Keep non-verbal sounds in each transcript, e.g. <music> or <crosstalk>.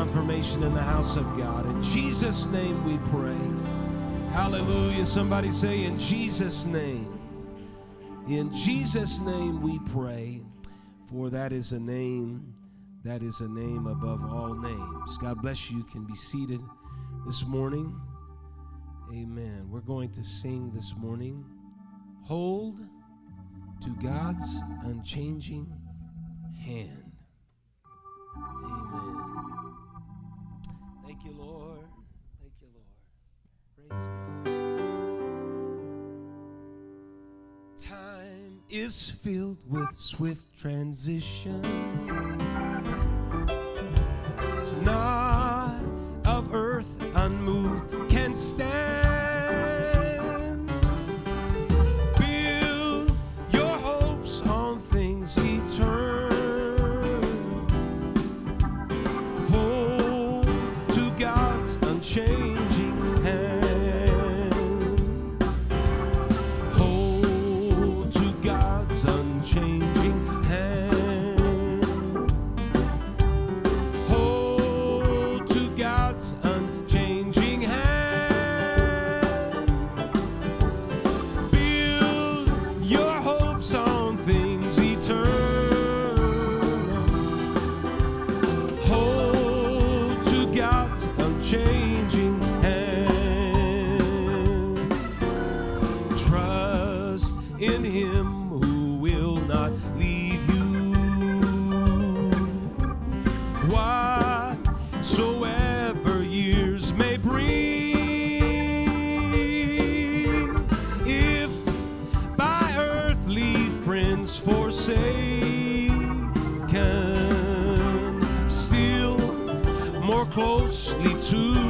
confirmation in the house of God. In Jesus' name we pray. Hallelujah. Somebody say, In Jesus' name. In Jesus' name we pray, for that is a name, that is a name above all names. God bless you. You can be seated this morning. Amen. We're going to sing this morning. Hold to God's unchanging hand. Is filled with swift transition. Not closely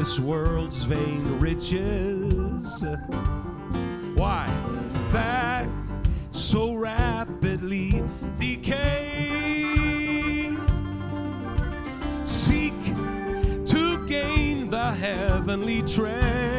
this world's vain riches. Why? That so rapidly decay. Seek to gain the heavenly treasures.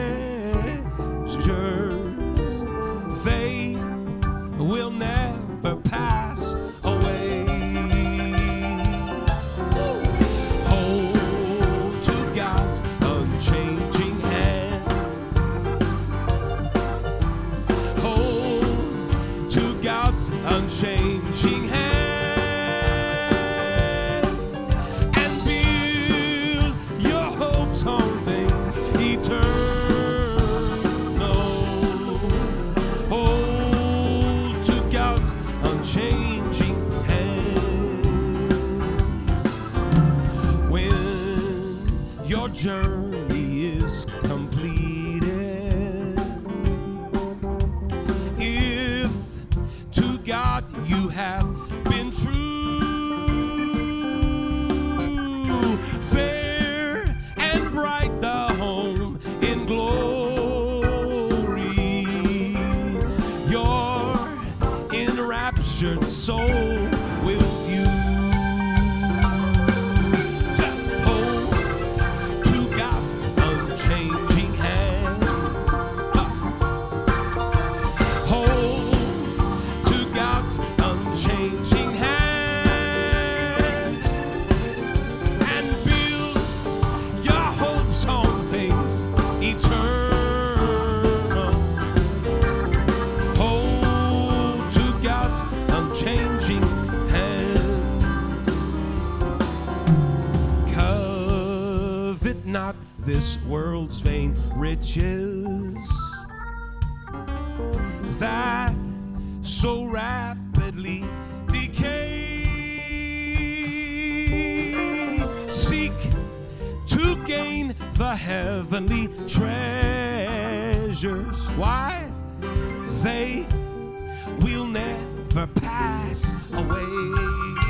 Riches that so rapidly decay. Seek to gain the heavenly treasures. Why? They will never pass away.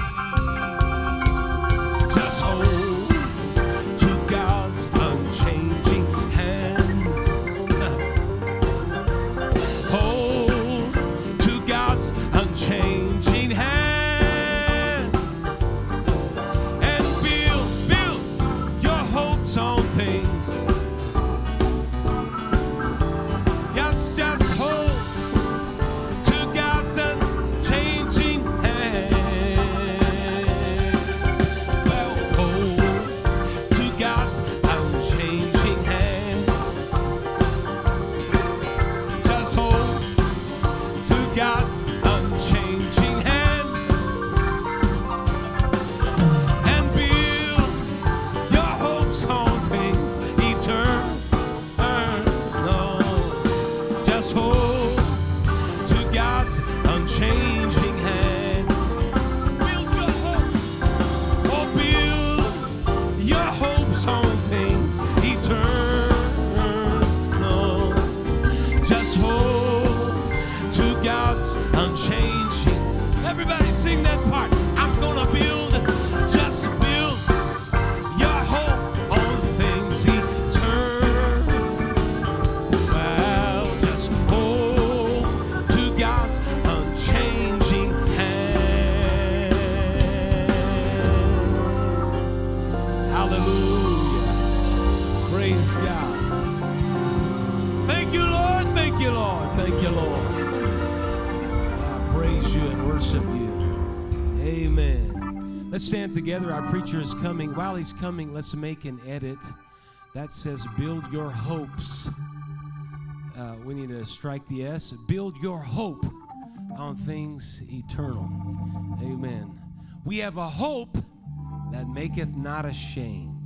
Preacher is coming. While he's coming, let's make an edit that says, Build your hopes. Uh, we need to strike the S. Build your hope on things eternal. Amen. We have a hope that maketh not ashamed.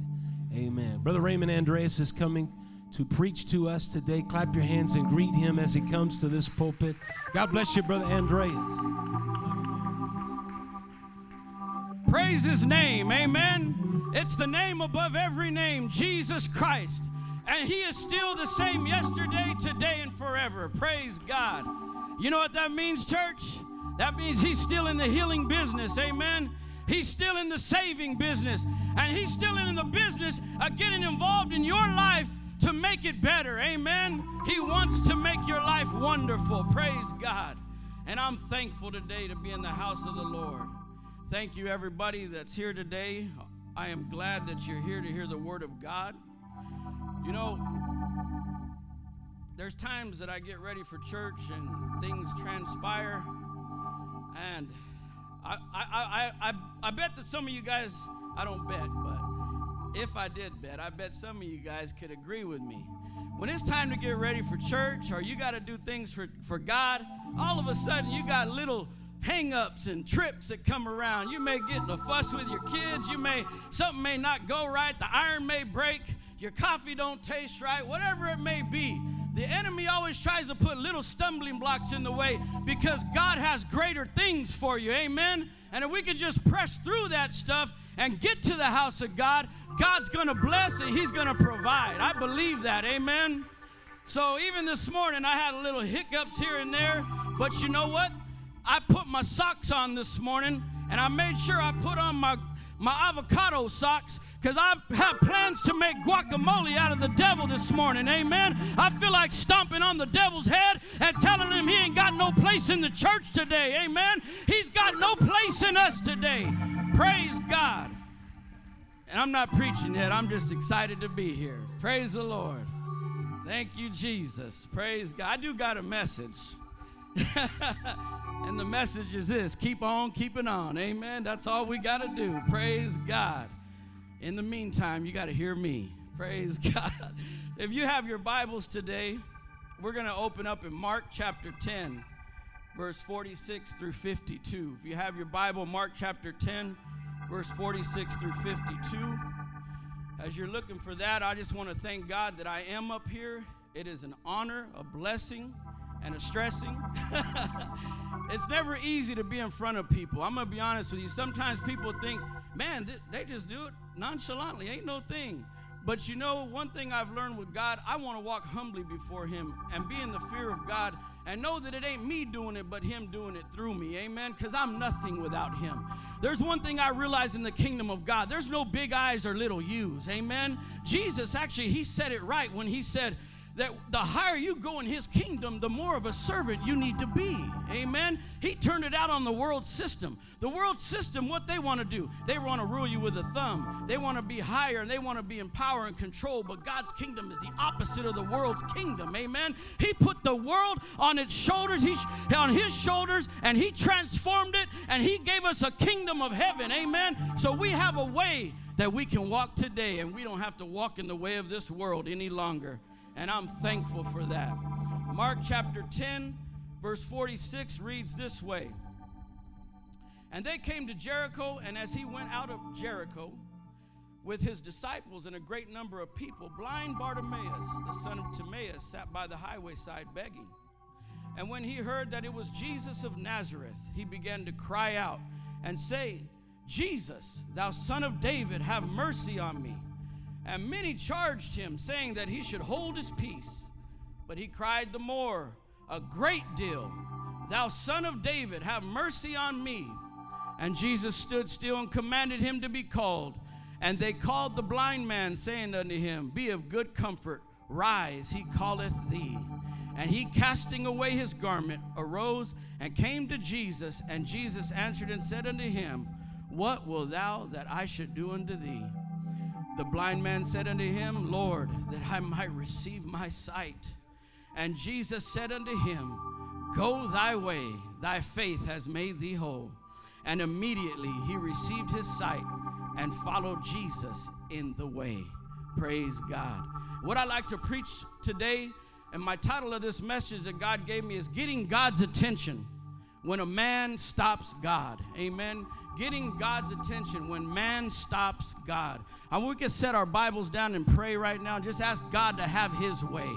Amen. Brother Raymond Andreas is coming to preach to us today. Clap your hands and greet him as he comes to this pulpit. God bless you, Brother Andreas. Praise his name. Amen. It's the name above every name, Jesus Christ. And he is still the same yesterday, today, and forever. Praise God. You know what that means, church? That means he's still in the healing business. Amen. He's still in the saving business. And he's still in the business of getting involved in your life to make it better. Amen. He wants to make your life wonderful. Praise God. And I'm thankful today to be in the house of the Lord. Thank you, everybody that's here today. I am glad that you're here to hear the word of God. You know, there's times that I get ready for church and things transpire, and I, I, I, I, I bet that some of you guys, I don't bet, but if I did bet, I bet some of you guys could agree with me. When it's time to get ready for church or you got to do things for, for God, all of a sudden you got little hang-ups and trips that come around. You may get in a fuss with your kids. You may something may not go right. The iron may break. Your coffee don't taste right. Whatever it may be. The enemy always tries to put little stumbling blocks in the way because God has greater things for you. Amen. And if we could just press through that stuff and get to the house of God, God's going to bless and He's going to provide. I believe that. Amen. So even this morning, I had a little hiccups here and there, but you know what? I put my socks on this morning and I made sure I put on my, my avocado socks because I have plans to make guacamole out of the devil this morning. Amen. I feel like stomping on the devil's head and telling him he ain't got no place in the church today. Amen. He's got no place in us today. Praise God. And I'm not preaching yet, I'm just excited to be here. Praise the Lord. Thank you, Jesus. Praise God. I do got a message. <laughs> and the message is this keep on keeping on. Amen. That's all we got to do. Praise God. In the meantime, you got to hear me. Praise <laughs> God. If you have your Bibles today, we're going to open up in Mark chapter 10, verse 46 through 52. If you have your Bible, Mark chapter 10, verse 46 through 52. As you're looking for that, I just want to thank God that I am up here. It is an honor, a blessing, and a stressing. <laughs> it's never easy to be in front of people. I'm going to be honest with you. Sometimes people think, man, they just do it nonchalantly, ain't no thing. But you know, one thing I've learned with God, I want to walk humbly before Him and be in the fear of God and know that it ain't me doing it, but Him doing it through me. Amen. Because I'm nothing without Him. There's one thing I realize in the kingdom of God there's no big eyes or little U's. Amen. Jesus actually, He said it right when He said, that the higher you go in his kingdom, the more of a servant you need to be. Amen. He turned it out on the world system. The world system, what they want to do, they want to rule you with a thumb. They want to be higher and they want to be in power and control. But God's kingdom is the opposite of the world's kingdom. Amen. He put the world on its shoulders, he, on his shoulders, and he transformed it, and he gave us a kingdom of heaven. Amen. So we have a way that we can walk today, and we don't have to walk in the way of this world any longer and I'm thankful for that. Mark chapter 10, verse 46 reads this way And they came to Jericho, and as he went out of Jericho with his disciples and a great number of people, blind Bartimaeus, the son of Timaeus, sat by the highway side begging. And when he heard that it was Jesus of Nazareth, he began to cry out and say, Jesus, thou son of David, have mercy on me. And many charged him, saying that he should hold his peace. But he cried the more, a great deal, Thou son of David, have mercy on me. And Jesus stood still and commanded him to be called. And they called the blind man, saying unto him, Be of good comfort, rise, he calleth thee. And he, casting away his garment, arose and came to Jesus. And Jesus answered and said unto him, What will thou that I should do unto thee? The blind man said unto him, Lord, that I might receive my sight. And Jesus said unto him, Go thy way, thy faith has made thee whole. And immediately he received his sight and followed Jesus in the way. Praise God. What I like to preach today, and my title of this message that God gave me is Getting God's Attention when a man stops God. Amen. Getting God's attention when man stops God. And we can set our Bibles down and pray right now. And just ask God to have his way.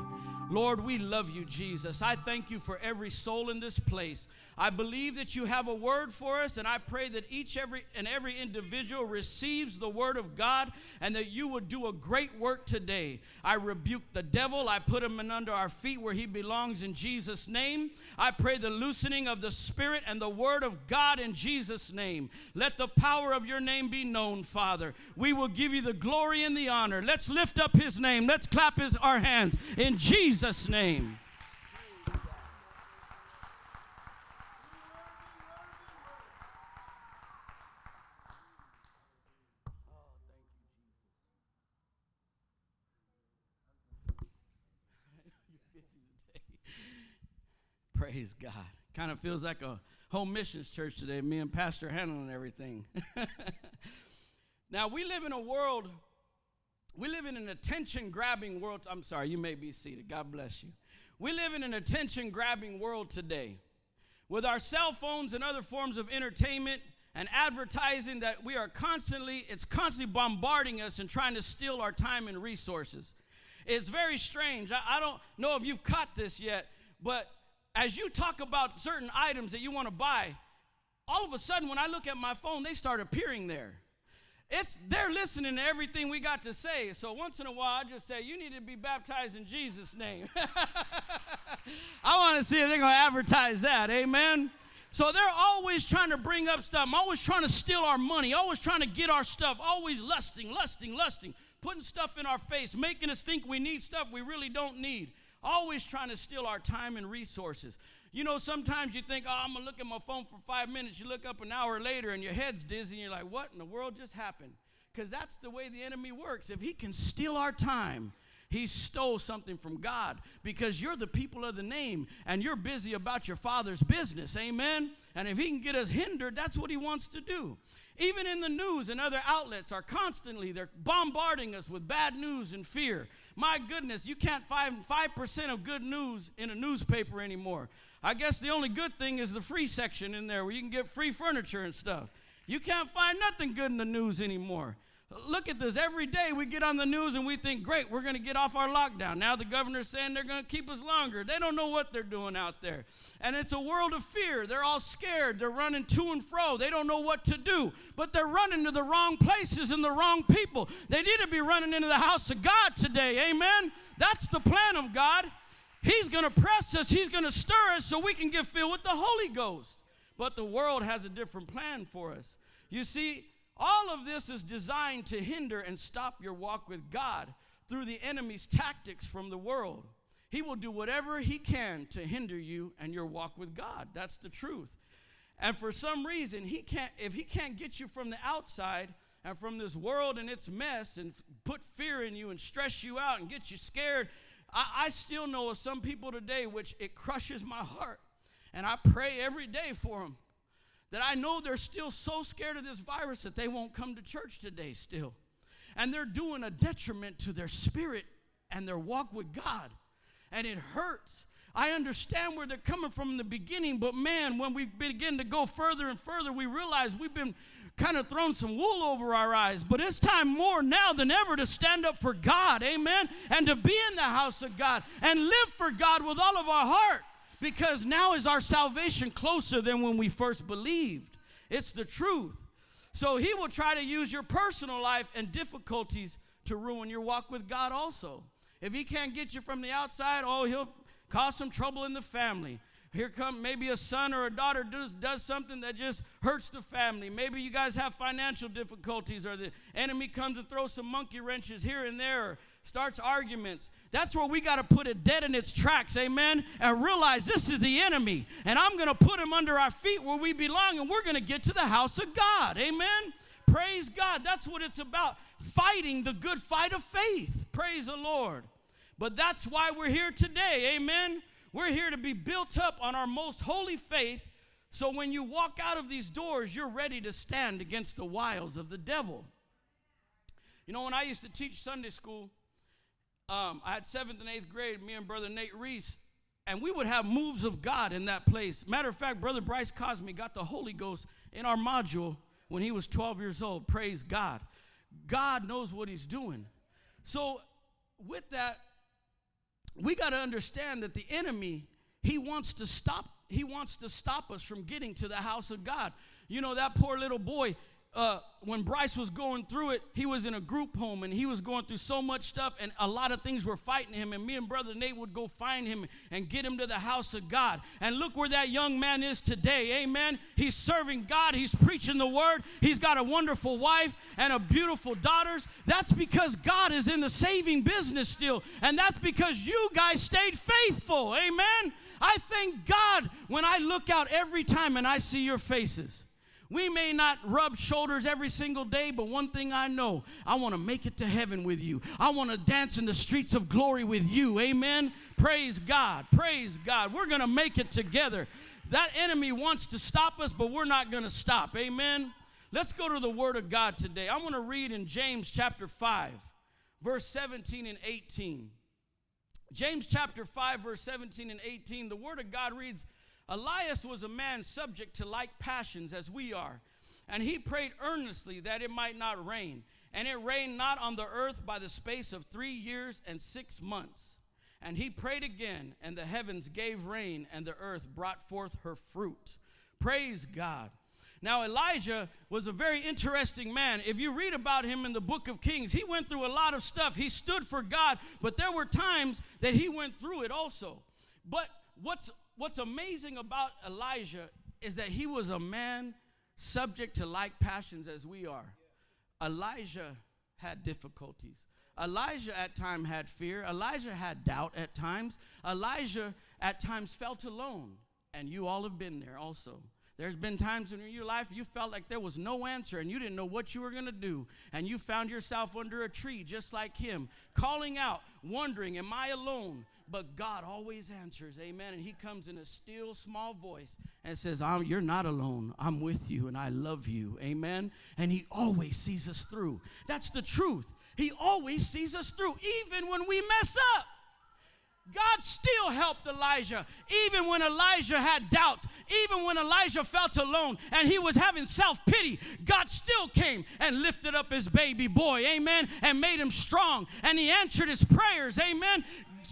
Lord, we love you, Jesus. I thank you for every soul in this place. I believe that you have a word for us, and I pray that each every and every individual receives the word of God and that you would do a great work today. I rebuke the devil. I put him in under our feet where he belongs in Jesus' name. I pray the loosening of the spirit and the word of God in Jesus' name. Let the power of your name be known, Father. We will give you the glory and the honor. Let's lift up his name. Let's clap his our hands in Jesus' name. <laughs> Praise God. Kind of feels like a home missions church today, me and Pastor handling everything. <laughs> now, we live in a world, we live in an attention grabbing world. I'm sorry, you may be seated. God bless you. We live in an attention grabbing world today. With our cell phones and other forms of entertainment and advertising that we are constantly, it's constantly bombarding us and trying to steal our time and resources. It's very strange. I, I don't know if you've caught this yet, but as you talk about certain items that you want to buy, all of a sudden when I look at my phone, they start appearing there. It's they're listening to everything we got to say. So once in a while, I just say, "You need to be baptized in Jesus' name." <laughs> I want to see if they're going to advertise that. Amen. So they're always trying to bring up stuff, always trying to steal our money, always trying to get our stuff, always lusting, lusting, lusting, putting stuff in our face, making us think we need stuff we really don't need always trying to steal our time and resources. You know, sometimes you think, oh, I'm going to look at my phone for five minutes. You look up an hour later and your head's dizzy and you're like, what in the world just happened? Because that's the way the enemy works. If he can steal our time, he stole something from God because you're the people of the name and you're busy about your father's business. Amen. And if he can get us hindered, that's what he wants to do. Even in the news and other outlets are constantly they're bombarding us with bad news and fear. My goodness, you can't find 5% of good news in a newspaper anymore. I guess the only good thing is the free section in there where you can get free furniture and stuff. You can't find nothing good in the news anymore. Look at this. Every day we get on the news and we think, great, we're going to get off our lockdown. Now the governor's saying they're going to keep us longer. They don't know what they're doing out there. And it's a world of fear. They're all scared. They're running to and fro. They don't know what to do. But they're running to the wrong places and the wrong people. They need to be running into the house of God today. Amen. That's the plan of God. He's going to press us, He's going to stir us so we can get filled with the Holy Ghost. But the world has a different plan for us. You see, all of this is designed to hinder and stop your walk with God through the enemy's tactics from the world. He will do whatever he can to hinder you and your walk with God. That's the truth. And for some reason, he can't if he can't get you from the outside and from this world and its mess and put fear in you and stress you out and get you scared, I, I still know of some people today which it crushes my heart. And I pray every day for them that I know they're still so scared of this virus that they won't come to church today still. And they're doing a detriment to their spirit and their walk with God. And it hurts. I understand where they're coming from in the beginning, but man, when we begin to go further and further, we realize we've been kind of thrown some wool over our eyes. But it's time more now than ever to stand up for God, amen, and to be in the house of God and live for God with all of our heart because now is our salvation closer than when we first believed. It's the truth. So he will try to use your personal life and difficulties to ruin your walk with God also. If he can't get you from the outside, oh, he'll cause some trouble in the family. Here come maybe a son or a daughter does, does something that just hurts the family. Maybe you guys have financial difficulties, or the enemy comes and throws some monkey wrenches here and there, starts arguments. That's where we got to put it dead in its tracks, amen, and realize this is the enemy, and I'm going to put him under our feet where we belong, and we're going to get to the house of God, amen. Praise God. That's what it's about fighting the good fight of faith. Praise the Lord. But that's why we're here today, amen. We're here to be built up on our most holy faith so when you walk out of these doors, you're ready to stand against the wiles of the devil. You know, when I used to teach Sunday school, um, I had seventh and eighth grade, me and brother Nate Reese, and we would have moves of God in that place. Matter of fact, brother Bryce Cosme got the Holy Ghost in our module when he was 12 years old. Praise God. God knows what he's doing. So, with that, we got to understand that the enemy, he wants to stop he wants to stop us from getting to the house of God. You know that poor little boy uh, when Bryce was going through it, he was in a group home and he was going through so much stuff, and a lot of things were fighting him. And me and brother Nate would go find him and get him to the house of God. And look where that young man is today. Amen. He's serving God, he's preaching the word, he's got a wonderful wife and a beautiful daughters. That's because God is in the saving business still, and that's because you guys stayed faithful. Amen. I thank God when I look out every time and I see your faces. We may not rub shoulders every single day, but one thing I know I want to make it to heaven with you. I want to dance in the streets of glory with you. Amen. Praise God. Praise God. We're going to make it together. That enemy wants to stop us, but we're not going to stop. Amen. Let's go to the Word of God today. I want to read in James chapter 5, verse 17 and 18. James chapter 5, verse 17 and 18. The Word of God reads, Elias was a man subject to like passions as we are, and he prayed earnestly that it might not rain. And it rained not on the earth by the space of three years and six months. And he prayed again, and the heavens gave rain, and the earth brought forth her fruit. Praise God. Now, Elijah was a very interesting man. If you read about him in the book of Kings, he went through a lot of stuff. He stood for God, but there were times that he went through it also. But what's what's amazing about Elijah is that he was a man subject to like passions as we are. Elijah had difficulties. Elijah at times had fear. Elijah had doubt at times. Elijah at times felt alone. And you all have been there also. There's been times in your life you felt like there was no answer and you didn't know what you were going to do. And you found yourself under a tree just like him, calling out, wondering, Am I alone? But God always answers, amen. And He comes in a still, small voice and says, You're not alone. I'm with you and I love you, amen. And He always sees us through. That's the truth. He always sees us through, even when we mess up. God still helped Elijah, even when Elijah had doubts, even when Elijah felt alone and he was having self pity. God still came and lifted up his baby boy, amen, and made him strong. And he answered his prayers, amen.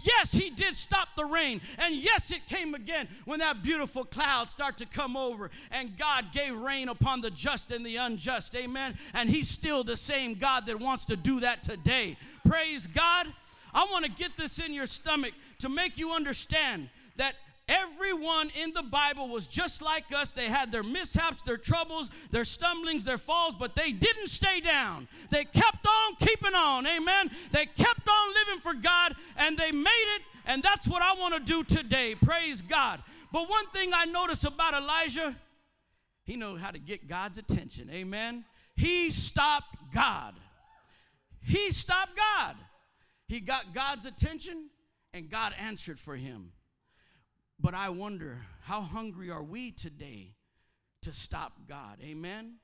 Yes, he did stop the rain. And yes, it came again when that beautiful cloud started to come over and God gave rain upon the just and the unjust. Amen. And he's still the same God that wants to do that today. Praise God. I want to get this in your stomach to make you understand that Everyone in the Bible was just like us. They had their mishaps, their troubles, their stumblings, their falls, but they didn't stay down. They kept on keeping on. Amen. They kept on living for God and they made it. And that's what I want to do today. Praise God. But one thing I notice about Elijah, he knows how to get God's attention. Amen. He stopped God. He stopped God. He got God's attention and God answered for him. But I wonder, how hungry are we today to stop God? Amen.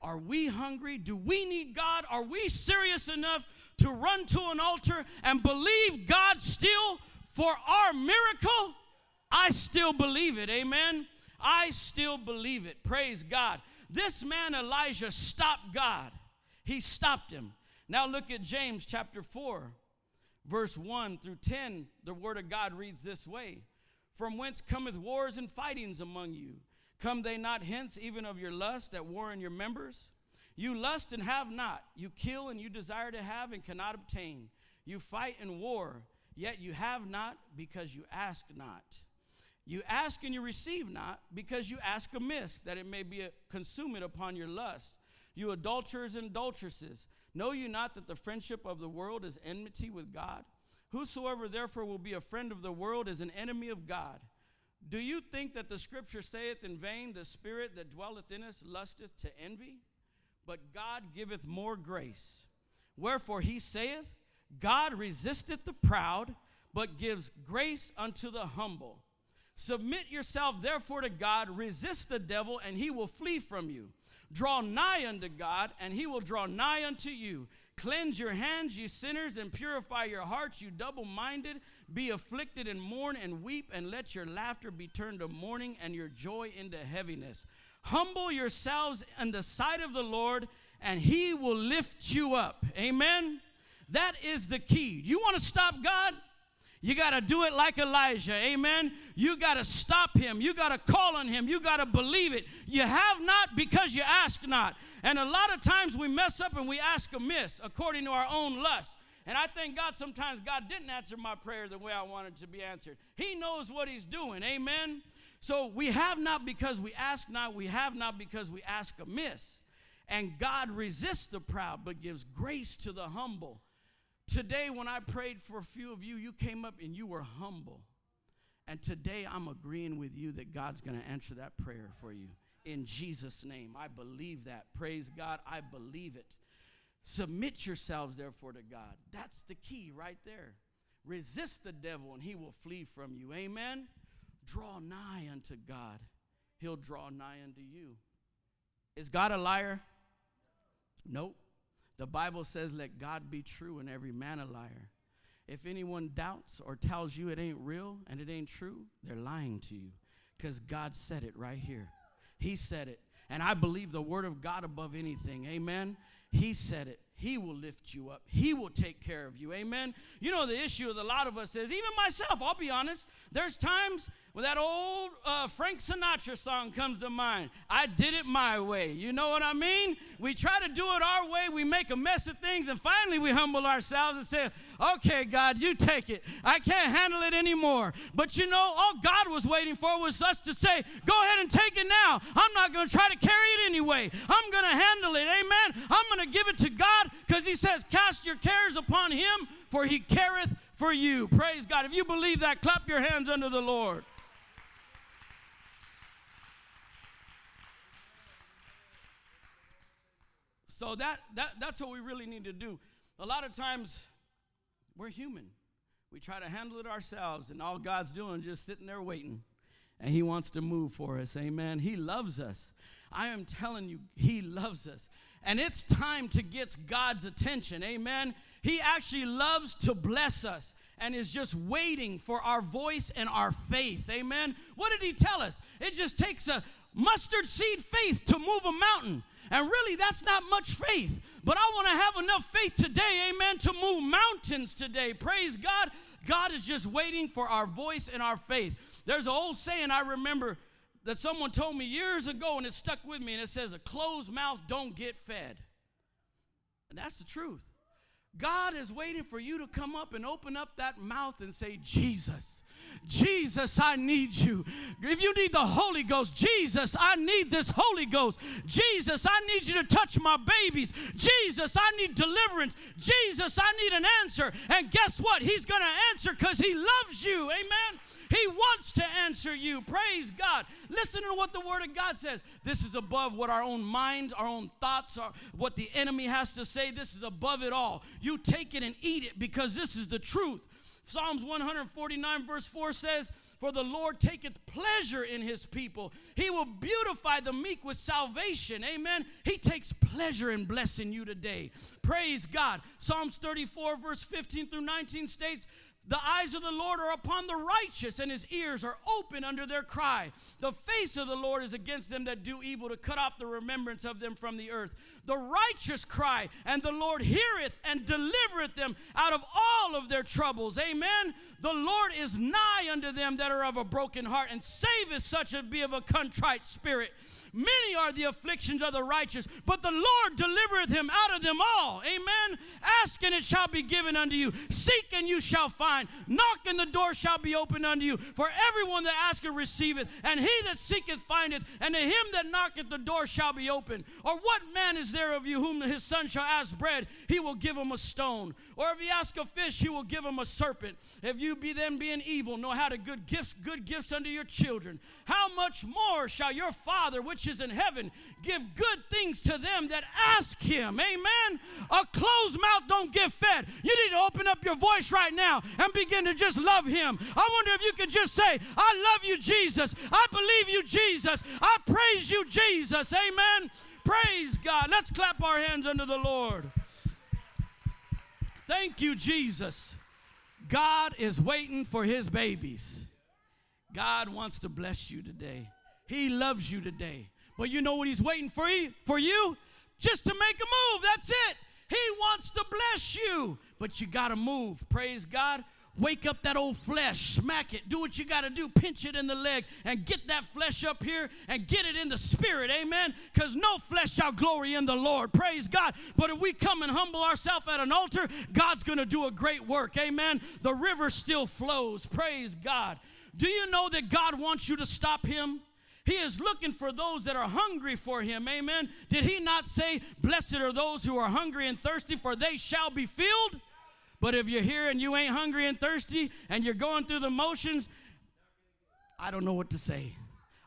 Are we hungry? Do we need God? Are we serious enough to run to an altar and believe God still for our miracle? I still believe it. Amen. I still believe it. Praise God. This man Elijah stopped God. He stopped him. Now look at James chapter 4, verse 1 through 10. The word of God reads this way from whence cometh wars and fightings among you? Come they not hence even of your lust that war in your members? You lust and have not. You kill and you desire to have and cannot obtain. You fight and war, yet you have not because you ask not. You ask and you receive not because you ask amiss, that it may be consumed upon your lust. You adulterers and adulteresses, know you not that the friendship of the world is enmity with God? Whosoever therefore will be a friend of the world is an enemy of God. Do you think that the scripture saith in vain, the spirit that dwelleth in us lusteth to envy? But God giveth more grace. Wherefore he saith, God resisteth the proud, but gives grace unto the humble. Submit yourself therefore to God, resist the devil, and he will flee from you. Draw nigh unto God, and he will draw nigh unto you. Cleanse your hands, you sinners, and purify your hearts, you double minded. Be afflicted and mourn and weep, and let your laughter be turned to mourning and your joy into heaviness. Humble yourselves in the sight of the Lord, and he will lift you up. Amen. That is the key. You want to stop God? You got to do it like Elijah. Amen. You got to stop him. You got to call on him. You got to believe it. You have not because you ask not. And a lot of times we mess up and we ask amiss according to our own lust. And I thank God sometimes God didn't answer my prayer the way I wanted to be answered. He knows what He's doing. Amen. So we have not because we ask not. We have not because we ask amiss. And God resists the proud but gives grace to the humble. Today, when I prayed for a few of you, you came up and you were humble. And today, I'm agreeing with you that God's going to answer that prayer for you. In Jesus' name. I believe that. Praise God. I believe it. Submit yourselves, therefore, to God. That's the key right there. Resist the devil, and he will flee from you. Amen. Draw nigh unto God, he'll draw nigh unto you. Is God a liar? Nope. The Bible says, Let God be true and every man a liar. If anyone doubts or tells you it ain't real and it ain't true, they're lying to you because God said it right here. He said it. And I believe the word of God above anything. Amen. He said it. He will lift you up. He will take care of you. Amen. You know, the issue with a lot of us is, even myself, I'll be honest, there's times when that old uh, Frank Sinatra song comes to mind. I did it my way. You know what I mean? We try to do it our way. We make a mess of things, and finally we humble ourselves and say, Okay, God, you take it. I can't handle it anymore. But you know, all God was waiting for was us to say, Go ahead and take it now. I'm not going to try to carry it anyway. I'm going to handle it. Amen. I'm going to give it to God because He says, Cast your cares upon Him, for He careth for you. Praise God. If you believe that, clap your hands unto the Lord. So that, that, that's what we really need to do. A lot of times, we're human. We try to handle it ourselves, and all God's doing is just sitting there waiting. And He wants to move for us. Amen. He loves us. I am telling you, He loves us. And it's time to get God's attention. Amen. He actually loves to bless us and is just waiting for our voice and our faith. Amen. What did He tell us? It just takes a mustard seed faith to move a mountain. And really, that's not much faith. But I want to have enough faith today, amen, to move mountains today. Praise God. God is just waiting for our voice and our faith. There's an old saying I remember that someone told me years ago, and it stuck with me, and it says, A closed mouth don't get fed. And that's the truth. God is waiting for you to come up and open up that mouth and say, Jesus. Jesus, I need you. If you need the Holy Ghost, Jesus, I need this Holy Ghost. Jesus, I need you to touch my babies. Jesus, I need deliverance. Jesus, I need an answer. And guess what? He's going to answer because He loves you. Amen. He wants to answer you. Praise God. Listen to what the Word of God says. This is above what our own minds, our own thoughts, are, what the enemy has to say. This is above it all. You take it and eat it because this is the truth. Psalms 149, verse 4 says, For the Lord taketh pleasure in his people. He will beautify the meek with salvation. Amen. He takes pleasure in blessing you today. Praise God. Psalms 34, verse 15 through 19 states, the eyes of the Lord are upon the righteous, and his ears are open under their cry. The face of the Lord is against them that do evil, to cut off the remembrance of them from the earth. The righteous cry, and the Lord heareth and delivereth them out of all of their troubles. Amen. The Lord is nigh unto them that are of a broken heart, and saveth such as be of a contrite spirit. Many are the afflictions of the righteous, but the Lord delivereth him out of them all. Amen. Ask and it shall be given unto you. Seek and you shall find. Knock and the door shall be opened unto you. For everyone that asketh receiveth, and he that seeketh findeth, and to him that knocketh the door shall be opened. Or what man is there of you whom his son shall ask bread, he will give him a stone. Or if he ask a fish, he will give him a serpent. If you be then being evil, know how to good gifts, good gifts unto your children. How much more shall your Father which which is in heaven give good things to them that ask him. Amen. A closed mouth don't get fed. You need to open up your voice right now and begin to just love him. I wonder if you could just say, I love you, Jesus. I believe you, Jesus. I praise you, Jesus. Amen. Praise God. Let's clap our hands unto the Lord. Thank you, Jesus. God is waiting for his babies. God wants to bless you today. He loves you today. But you know what he's waiting for you? For you? Just to make a move. That's it. He wants to bless you. But you got to move. Praise God. Wake up that old flesh, smack it, do what you got to do, pinch it in the leg, and get that flesh up here and get it in the spirit, amen. Because no flesh shall glory in the Lord, praise God. But if we come and humble ourselves at an altar, God's going to do a great work, amen. The river still flows, praise God. Do you know that God wants you to stop Him? He is looking for those that are hungry for him. Amen. Did he not say, Blessed are those who are hungry and thirsty, for they shall be filled? But if you're here and you ain't hungry and thirsty and you're going through the motions, I don't know what to say.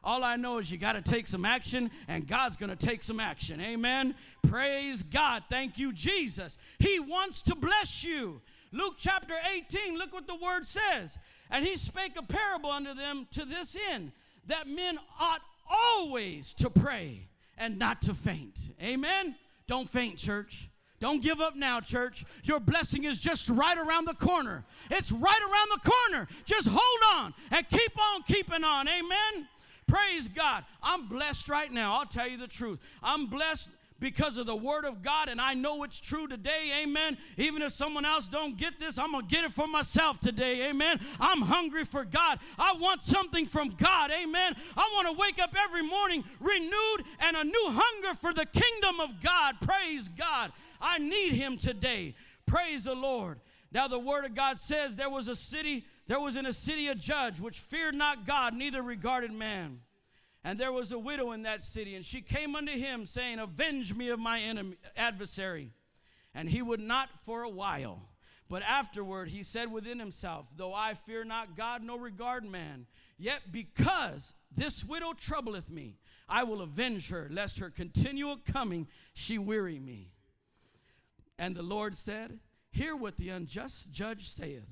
All I know is you got to take some action, and God's going to take some action. Amen. Praise God. Thank you, Jesus. He wants to bless you. Luke chapter 18, look what the word says. And he spake a parable unto them to this end that men ought always to pray and not to faint. Amen. Don't faint, church. Don't give up now, church. Your blessing is just right around the corner. It's right around the corner. Just hold on and keep on keeping on. Amen. Praise God. I'm blessed right now. I'll tell you the truth. I'm blessed because of the word of God and I know it's true today. Amen. Even if someone else don't get this, I'm going to get it for myself today. Amen. I'm hungry for God. I want something from God. Amen. I want to wake up every morning renewed and a new hunger for the kingdom of God. Praise God. I need him today. Praise the Lord. Now the word of God says there was a city, there was in a city a judge which feared not God, neither regarded man. And there was a widow in that city, and she came unto him, saying, Avenge me of my enemy, adversary. And he would not for a while. But afterward he said within himself, Though I fear not God, no regard man, yet because this widow troubleth me, I will avenge her, lest her continual coming she weary me. And the Lord said, Hear what the unjust judge saith.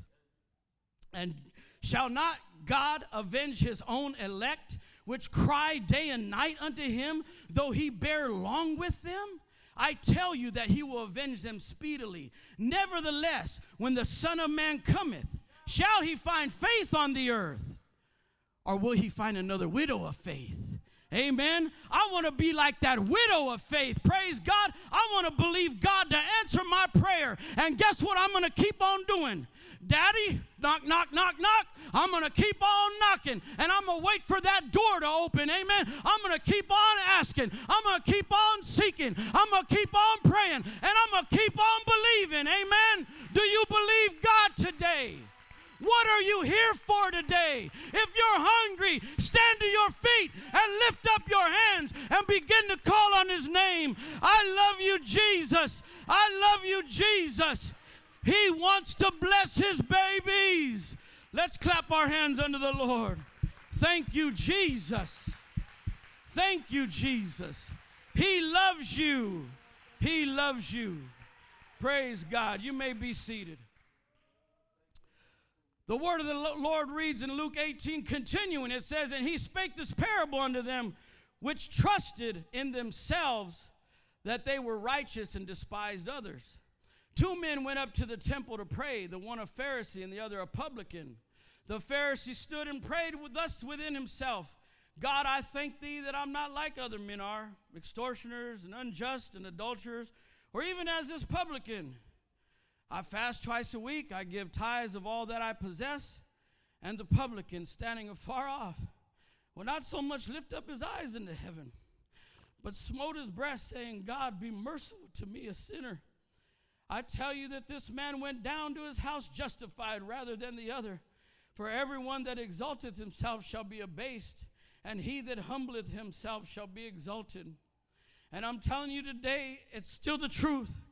And shall not God avenge his own elect, which cry day and night unto him, though he bear long with them? I tell you that he will avenge them speedily. Nevertheless, when the Son of Man cometh, shall he find faith on the earth? Or will he find another widow of faith? Amen. I want to be like that widow of faith. Praise God. I want to believe God to answer my prayer. And guess what I'm going to keep on doing? Daddy, knock, knock, knock, knock. I'm going to keep on knocking and I'm going to wait for that door to open. Amen. I'm going to keep on asking. I'm going to keep on seeking. I'm going to keep on praying and I'm going to keep on believing. Amen. Do you believe God today? What are you here for today? If you're hungry, stand to your feet and lift up your hands and begin to call on His name. I love you, Jesus. I love you, Jesus. He wants to bless his babies. Let's clap our hands unto the Lord. Thank you, Jesus. Thank you, Jesus. He loves you. He loves you. Praise God. You may be seated. The word of the Lord reads in Luke 18, continuing, it says, And he spake this parable unto them which trusted in themselves that they were righteous and despised others. Two men went up to the temple to pray, the one a Pharisee and the other a publican. The Pharisee stood and prayed thus within himself God, I thank thee that I'm not like other men are, extortioners and unjust and adulterers, or even as this publican. I fast twice a week, I give tithes of all that I possess. And the publican, standing afar off, will not so much lift up his eyes into heaven, but smote his breast, saying, God, be merciful to me, a sinner. I tell you that this man went down to his house justified rather than the other. For everyone that exalteth himself shall be abased, and he that humbleth himself shall be exalted. And I'm telling you today, it's still the truth.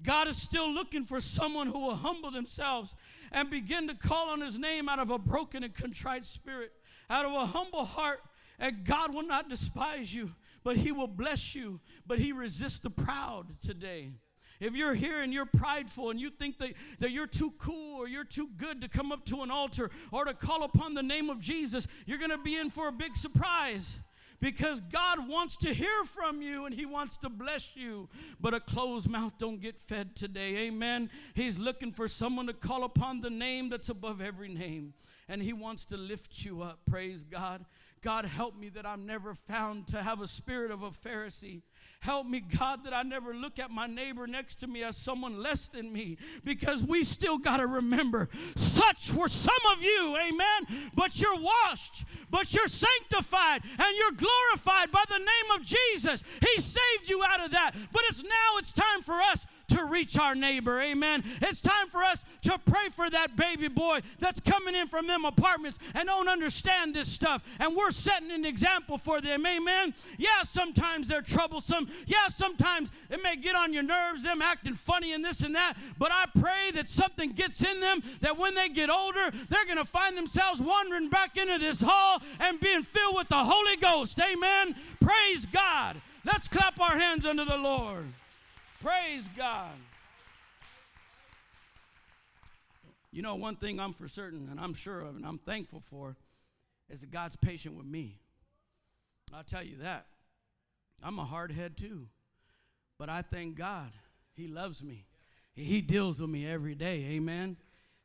God is still looking for someone who will humble themselves and begin to call on his name out of a broken and contrite spirit, out of a humble heart. And God will not despise you, but he will bless you. But he resists the proud today. If you're here and you're prideful and you think that, that you're too cool or you're too good to come up to an altar or to call upon the name of Jesus, you're going to be in for a big surprise because God wants to hear from you and he wants to bless you. But a closed mouth don't get fed today. Amen. He's looking for someone to call upon the name that's above every name and he wants to lift you up. Praise God. God, help me that I'm never found to have a spirit of a Pharisee. Help me, God, that I never look at my neighbor next to me as someone less than me because we still got to remember such were some of you, amen. But you're washed, but you're sanctified, and you're glorified by the name of Jesus. He saved you out of that. But it's now it's time for us to reach our neighbor. Amen. It's time for us to pray for that baby boy that's coming in from them apartments and don't understand this stuff. And we're setting an example for them. Amen. Yeah, sometimes they're troublesome. Yeah, sometimes it may get on your nerves, them acting funny and this and that. But I pray that something gets in them that when they get older, they're going to find themselves wandering back into this hall and being filled with the Holy Ghost. Amen. Praise God. Let's clap our hands unto the Lord. Praise God. You know, one thing I'm for certain, and I'm sure of, and I'm thankful for, is that God's patient with me. I'll tell you that. I'm a hard head too. But I thank God. He loves me. He deals with me every day. Amen.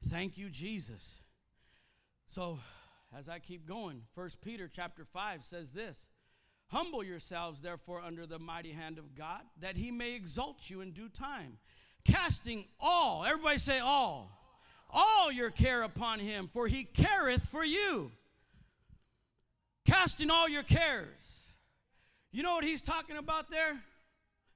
Thank you, Jesus. So, as I keep going, First Peter chapter 5 says this Humble yourselves, therefore, under the mighty hand of God, that he may exalt you in due time. Casting all, everybody say all, all your care upon him, for he careth for you. Casting all your cares. You know what he's talking about there?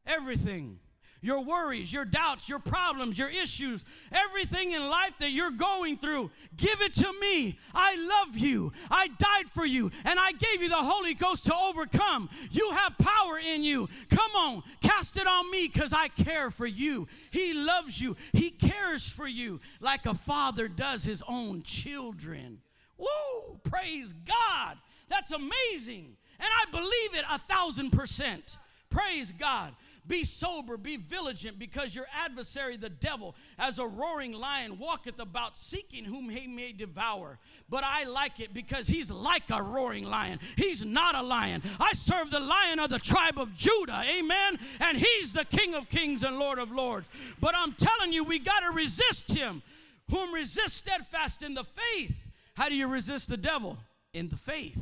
Everything your worries, your doubts, your problems, your issues, everything in life that you're going through, give it to me. I love you. I died for you, and I gave you the Holy Ghost to overcome. You have power in you. Come on, cast it on me because I care for you. He loves you, He cares for you like a father does his own children. Woo! Praise God. That's amazing. And I believe it a thousand percent. Praise God. Be sober, be vigilant, because your adversary, the devil, as a roaring lion, walketh about seeking whom he may devour. But I like it because he's like a roaring lion. He's not a lion. I serve the lion of the tribe of Judah, amen? And he's the King of kings and Lord of lords. But I'm telling you, we got to resist him. Whom resist steadfast in the faith. How do you resist the devil? In the faith.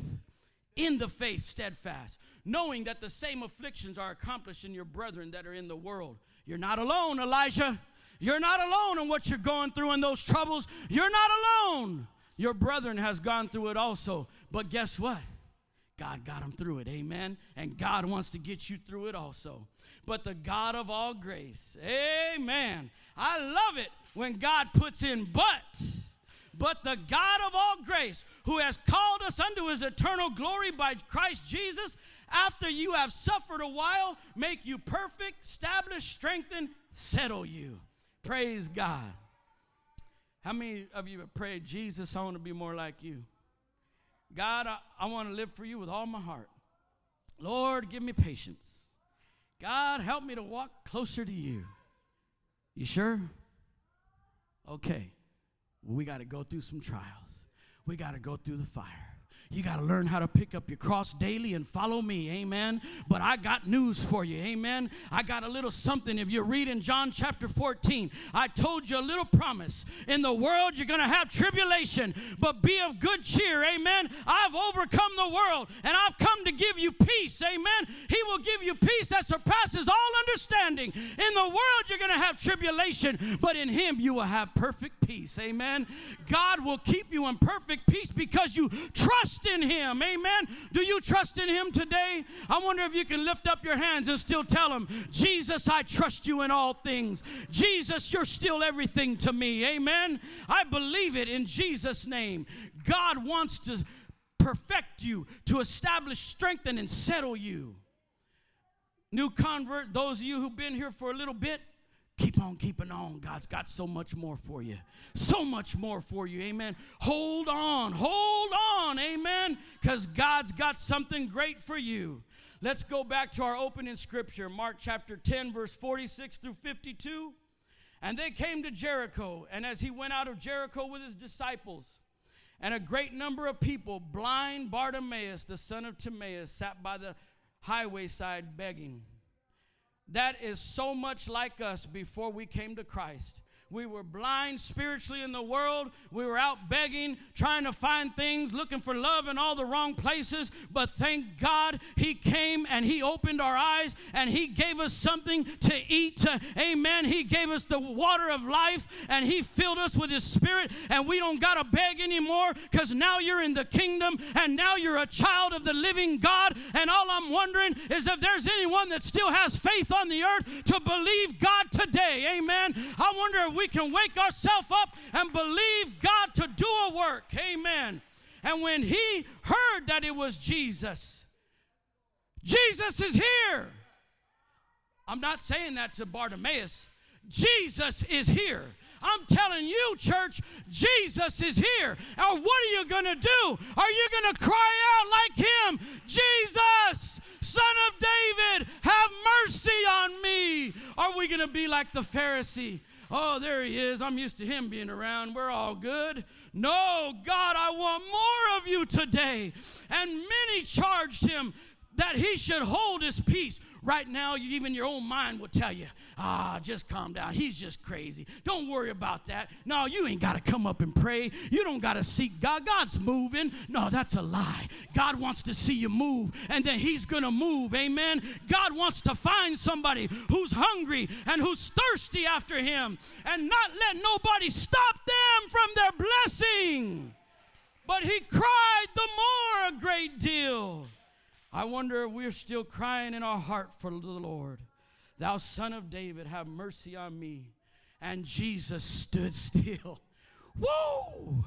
In the faith, steadfast knowing that the same afflictions are accomplished in your brethren that are in the world. You're not alone, Elijah. You're not alone in what you're going through in those troubles. You're not alone. Your brethren has gone through it also. But guess what? God got them through it. Amen. And God wants to get you through it also. But the God of all grace. Amen. I love it when God puts in but But the God of all grace, who has called us unto his eternal glory by Christ Jesus, after you have suffered a while, make you perfect, establish, strengthen, settle you. Praise God. How many of you have prayed, Jesus, I want to be more like you? God, I, I want to live for you with all my heart. Lord, give me patience. God, help me to walk closer to you. You sure? Okay. We got to go through some trials. We got to go through the fire. You got to learn how to pick up your cross daily and follow me. Amen. But I got news for you. Amen. I got a little something. If you read in John chapter 14, I told you a little promise. In the world, you're going to have tribulation, but be of good cheer. Amen. I've overcome the world and I've come to give you peace. Amen. He will give you peace that surpasses all understanding. In the world, you're going to have tribulation, but in Him, you will have perfect peace. Amen. God will keep you in perfect peace because you trust trust in Him. Amen. Do you trust in Him today? I wonder if you can lift up your hands and still tell Him, Jesus, I trust you in all things. Jesus, you're still everything to me. Amen. I believe it in Jesus' name. God wants to perfect you, to establish, strengthen, and settle you. New convert, those of you who've been here for a little bit, Keep on keeping on. God's got so much more for you. So much more for you. Amen. Hold on. Hold on. Amen. Because God's got something great for you. Let's go back to our opening scripture, Mark chapter 10, verse 46 through 52. And they came to Jericho, and as he went out of Jericho with his disciples, and a great number of people, blind Bartimaeus, the son of Timaeus, sat by the highway side begging that is so much like us before we came to Christ. We were blind spiritually in the world. We were out begging, trying to find things, looking for love in all the wrong places. But thank God He came and He opened our eyes and He gave us something to eat. Amen. He gave us the water of life and He filled us with His Spirit. And we don't got to beg anymore because now you're in the kingdom and now you're a child of the living God. And all I'm wondering is if there's anyone that still has faith on the earth to believe God today. Amen. I wonder we can wake ourselves up and believe God to do a work. Amen. And when he heard that it was Jesus, Jesus is here. I'm not saying that to Bartimaeus. Jesus is here. I'm telling you, church, Jesus is here. Now, what are you going to do? Are you going to cry out like him? Jesus, Son of David, have mercy on me. Are we going to be like the Pharisee? Oh, there he is. I'm used to him being around. We're all good. No, God, I want more of you today. And many charged him that he should hold his peace. Right now, even your own mind will tell you, ah, just calm down. He's just crazy. Don't worry about that. No, you ain't got to come up and pray. You don't got to seek God. God's moving. No, that's a lie. God wants to see you move, and then He's going to move. Amen. God wants to find somebody who's hungry and who's thirsty after Him and not let nobody stop them from their blessing. But He cried the more a great deal. I wonder if we're still crying in our heart for the Lord. Thou son of David, have mercy on me. And Jesus stood still. Whoa!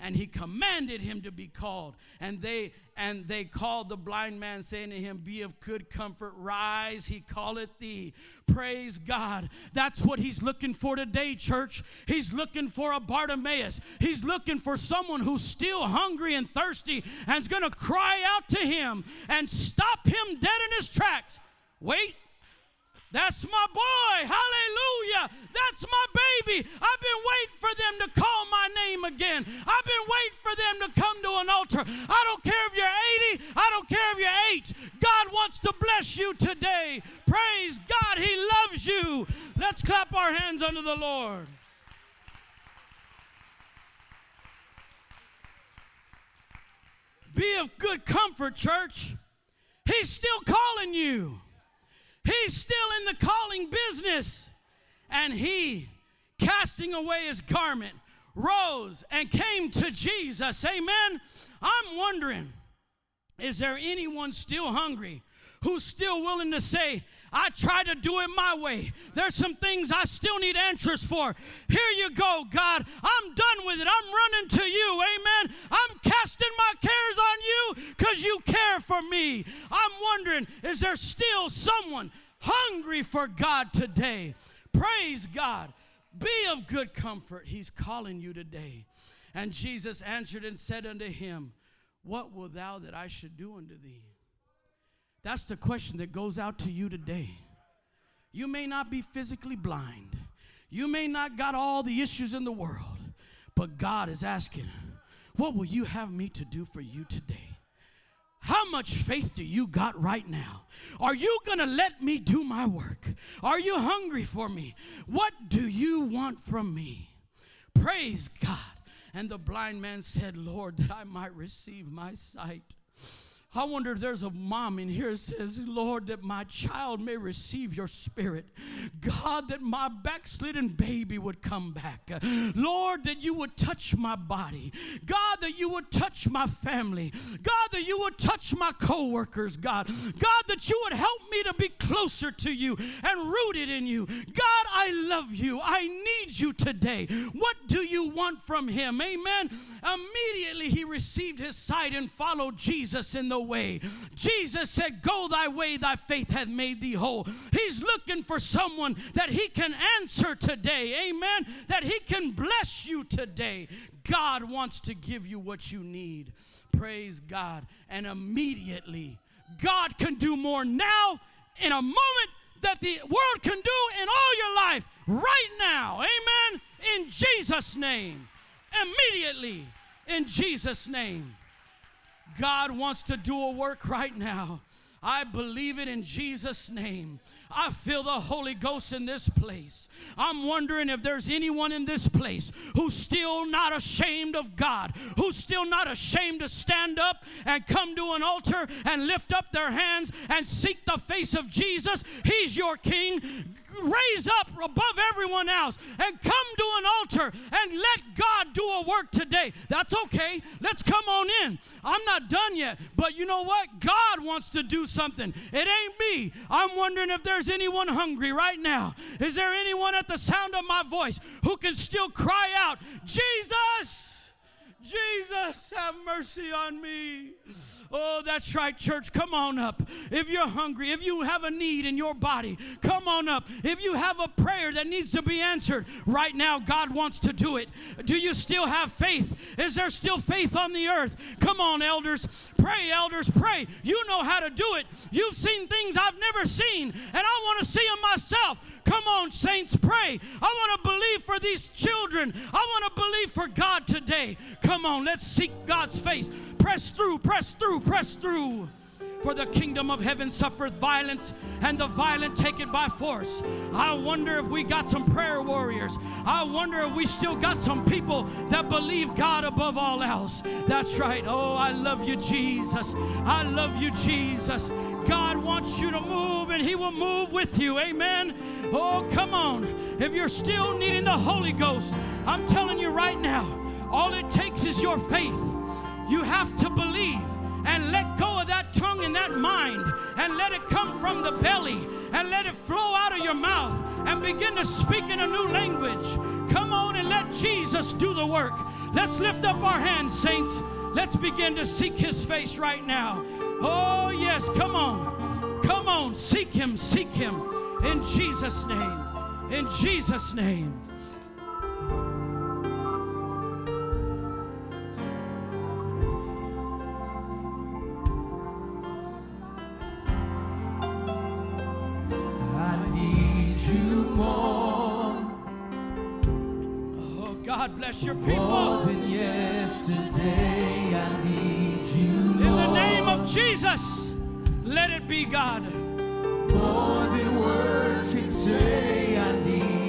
And he commanded him to be called. And they and they called the blind man saying to him be of good comfort rise he calleth thee. Praise god. That's what he's looking for today church. He's looking for a bartimaeus. He's looking for someone who's still hungry and thirsty and's going to cry out to him and stop him dead in his tracks. Wait that's my boy. Hallelujah. That's my baby. I've been waiting for them to call my name again. I've been waiting for them to come to an altar. I don't care if you're 80, I don't care if you're 8. God wants to bless you today. Praise God. He loves you. Let's clap our hands unto the Lord. Be of good comfort, church. He's still calling you. He's still in the calling business. And he, casting away his garment, rose and came to Jesus. Amen. I'm wondering is there anyone still hungry who's still willing to say, I try to do it my way. There's some things I still need answers for. Here you go, God. I'm done with it. I'm running to you. Amen. I'm casting my cares on you because you care for me. I'm wondering, is there still someone hungry for God today? Praise God. Be of good comfort. He's calling you today. And Jesus answered and said unto him, What will thou that I should do unto thee? That's the question that goes out to you today. You may not be physically blind. You may not got all the issues in the world, but God is asking, what will you have me to do for you today? How much faith do you got right now? Are you going to let me do my work? Are you hungry for me? What do you want from me? Praise God. And the blind man said, Lord, that I might receive my sight. I wonder if there's a mom in here that says, Lord, that my child may receive your spirit. God, that my backslidden baby would come back. Lord, that you would touch my body. God, that you would touch my family. God, that you would touch my co-workers, God. God, that you would help me to be closer to you and rooted in you. God, I love you. I need you today. What do you want from him? Amen. Immediately he received his sight and followed Jesus in the way. Jesus said, Go thy way, thy faith hath made thee whole. He's looking for someone that he can answer today. Amen. That he can bless you today. God wants to give you what you need. Praise God. And immediately, God can do more now in a moment that the world can do in all your life right now. Amen. In Jesus' name. Immediately. In Jesus' name. God wants to do a work right now. I believe it in Jesus' name. I feel the Holy Ghost in this place. I'm wondering if there's anyone in this place who's still not ashamed of God, who's still not ashamed to stand up and come to an altar and lift up their hands and seek the face of Jesus. He's your King raise up above everyone else and come to an altar and let God do a work today. That's okay. Let's come on in. I'm not done yet, but you know what? God wants to do something. It ain't me. I'm wondering if there's anyone hungry right now. Is there anyone at the sound of my voice who can still cry out, Jesus? Jesus, have mercy on me. Oh, that's right, church. Come on up. If you're hungry, if you have a need in your body, come on up. If you have a prayer that needs to be answered right now, God wants to do it. Do you still have faith? Is there still faith on the earth? Come on, elders. Pray, elders, pray. You know how to do it. You've seen things I've never seen, and I want to see them myself. Come on, saints, pray. I want to believe for these children. I want to believe for God today. Come on, let's seek God's face. Press through, press through, press through. For the kingdom of heaven suffereth violence, and the violent take it by force. I wonder if we got some prayer warriors. I wonder if we still got some people that believe God above all else. That's right. Oh, I love you, Jesus. I love you, Jesus. God wants you to move, and He will move with you. Amen. Oh, come on. If you're still needing the Holy Ghost, I'm telling you right now, all it takes is your faith. You have to believe and let go of that tongue and that mind and let it come from the belly and let it flow out of your mouth and begin to speak in a new language. Come on and let Jesus do the work. Let's lift up our hands, saints. Let's begin to seek his face right now. Oh, yes, come on. Come on, seek him, seek him in Jesus' name. In Jesus' name. Bless your people. More than yesterday, I need you. In the name of Jesus, let it be God. More than words can say, I need